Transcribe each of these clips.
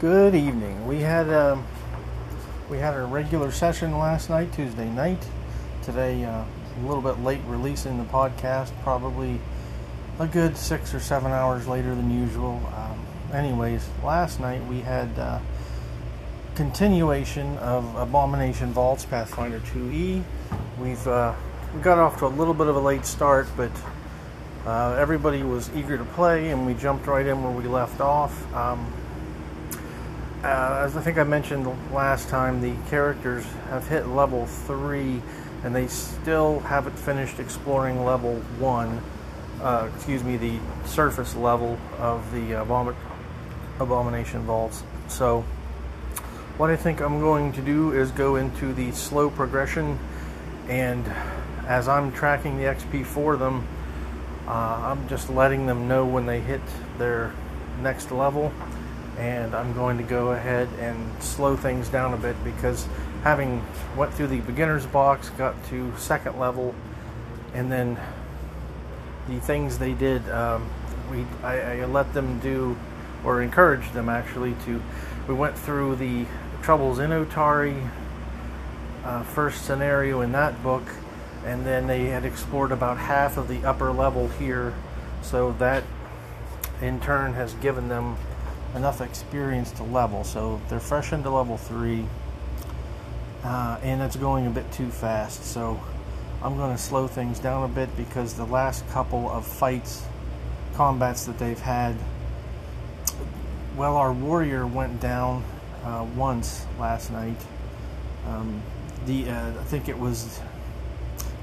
Good evening. We had um, we had our regular session last night, Tuesday night. Today, uh, a little bit late releasing the podcast, probably a good six or seven hours later than usual. Um, anyways, last night we had uh, continuation of Abomination Vaults Pathfinder 2E. We've uh, we got off to a little bit of a late start, but uh, everybody was eager to play, and we jumped right in where we left off. Um, uh, as I think I mentioned last time, the characters have hit level 3 and they still haven't finished exploring level 1, uh, excuse me, the surface level of the Abom- Abomination Vaults. So, what I think I'm going to do is go into the slow progression, and as I'm tracking the XP for them, uh, I'm just letting them know when they hit their next level and I'm going to go ahead and slow things down a bit because having went through the beginner's box, got to second level, and then the things they did, um, we I, I, let them do or encouraged them actually to. We went through the troubles in Otari, uh, first scenario in that book, and then they had explored about half of the upper level here, so that in turn has given them enough experience to level. So they're fresh into level three, uh, and it's going a bit too fast. So I'm going to slow things down a bit because the last couple of fights, combats that they've had, well, our warrior went down uh, once last night. Um, the uh, I think it was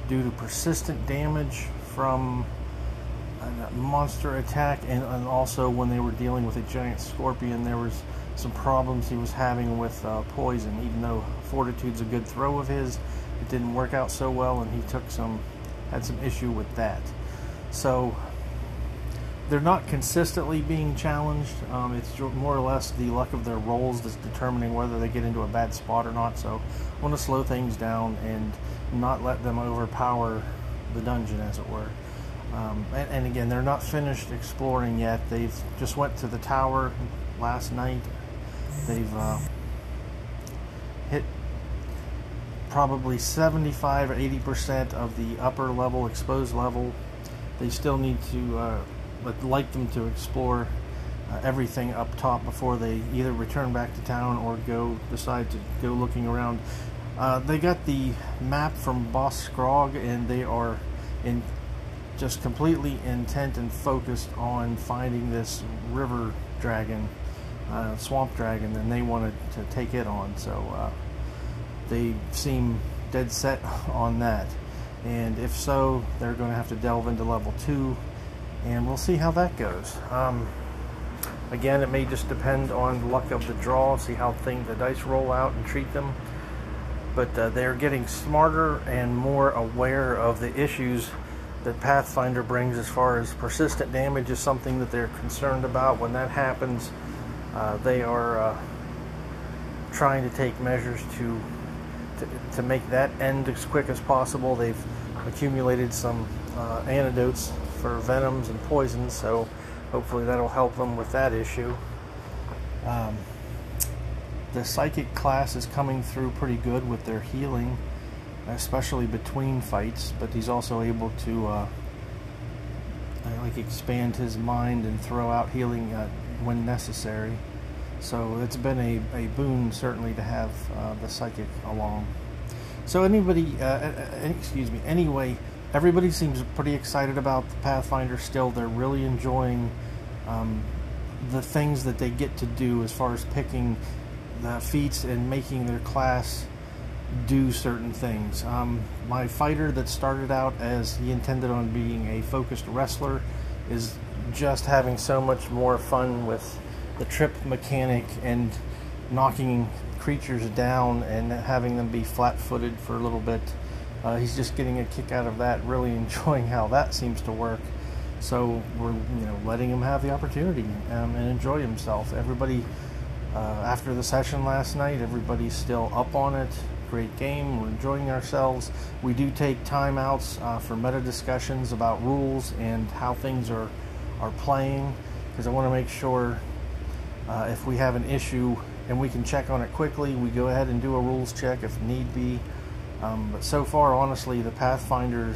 due to persistent damage from monster attack, and, and, also when they were dealing with a giant scorpion, there was some problems he was having with uh, poison. Even though Fortitude's a good throw of his, it didn't work out so well, and he took some had some issue with that. So they're not consistently being challenged. Um, it's more or less the luck of their rolls that's determining whether they get into a bad spot or not. So I want to slow things down and not let them overpower the dungeon, as it were. Um, and, and, again, they're not finished exploring yet. They've just went to the tower last night. They've uh, hit probably 75 or 80 percent of the upper level, exposed level. They still need to uh, like them to explore uh, everything up top before they either return back to town or go decide to go looking around. Uh, they got the map from Boss Skrawng, and they are in just completely intent and focused on finding this river dragon, uh, swamp dragon, and they wanted to take it on. So uh, they seem dead set on that. And if so, they're going to have to delve into level two, and we'll see how that goes. Um, again, it may just depend on luck of the draw, see how thing the dice roll out and treat them. But uh, they're getting smarter and more aware of the issues that Pathfinder brings as far as persistent damage is something that they're concerned about. When that happens, uh, they are uh, trying to take measures to, to, to make that end as quick as possible. They've accumulated some uh, antidotes for venoms and poisons, so hopefully that'll help them with that issue. Um, the psychic class is coming through pretty good with their healing especially between fights, but he's also able to uh, like expand his mind and throw out healing uh, when necessary. So it's been a, a boon certainly to have uh, the psychic along. So anybody, uh, excuse me. Anyway, everybody seems pretty excited about the Pathfinder. Still, they're really enjoying um, the things that they get to do as far as picking the feats and making their class do certain things. Um, my fighter that started out as he intended on being a focused wrestler is just having so much more fun with the trip mechanic and knocking creatures down and having them be flat footed for a little bit. Uh, he's just getting a kick out of that, really enjoying how that seems to work. So we're you know letting him have the opportunity um, and enjoy himself. Everybody uh, after the session last night, everybody's still up on it great game. We're enjoying ourselves. We do take timeouts uh, for meta discussions about rules and how things are are playing because I want to make sure Uh, if we have an issue and we can check on it quickly, we go ahead and do a rules check if need be. Um, but so far, honestly, the Pathfinder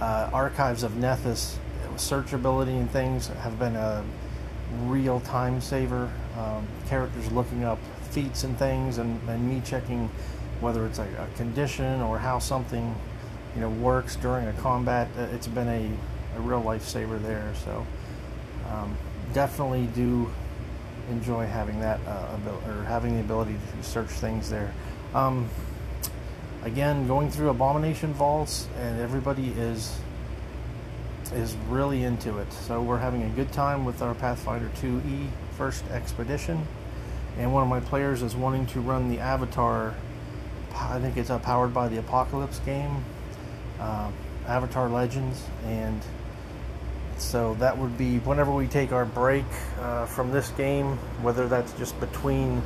uh, archives of Nethys, searchability and things have been a real time saver. Um, characters looking up feats and things, and, and me checking whether it's a, a, condition or how something you know works during a combat. Uh, it's been a, a real lifesaver there. So um, definitely do enjoy having that uh, abil- or having the ability to search things there. Um, again, going through Abomination Vaults, and everybody is is really into it. So we're having a good time with our Pathfinder 2e first expedition, and one of my players is wanting to run the Avatar. I think it's a powered by the Apocalypse game, uh, Avatar Legends, and so that would be whenever we take our break uh, from this game, whether that's just between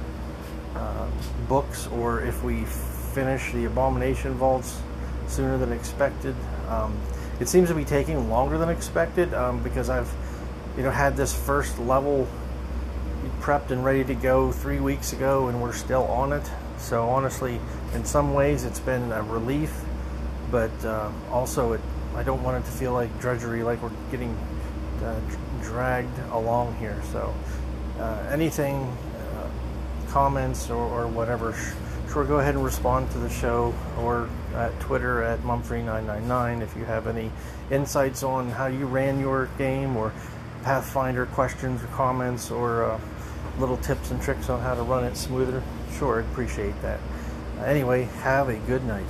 uh, books or if we finish the Abomination Vaults sooner than expected. Um, it seems to be taking longer than expected um, because I've, you know, had this first level prepped and ready to go three weeks ago, and we're still on it. So honestly, in some ways, it's been a relief, but uh, also it I don't want it to feel like drudgery, like we're getting uh, dragged along here. So, uh, anything, uh, comments or, or, whatever, sure, go ahead and respond to the show or at Twitter at Mumfree999 if you have any insights on how you ran your game or Pathfinder questions or comments or uh, little tips and tricks on how to run it smoother. Sure, I'd appreciate that. Uh, anyway, have a good night.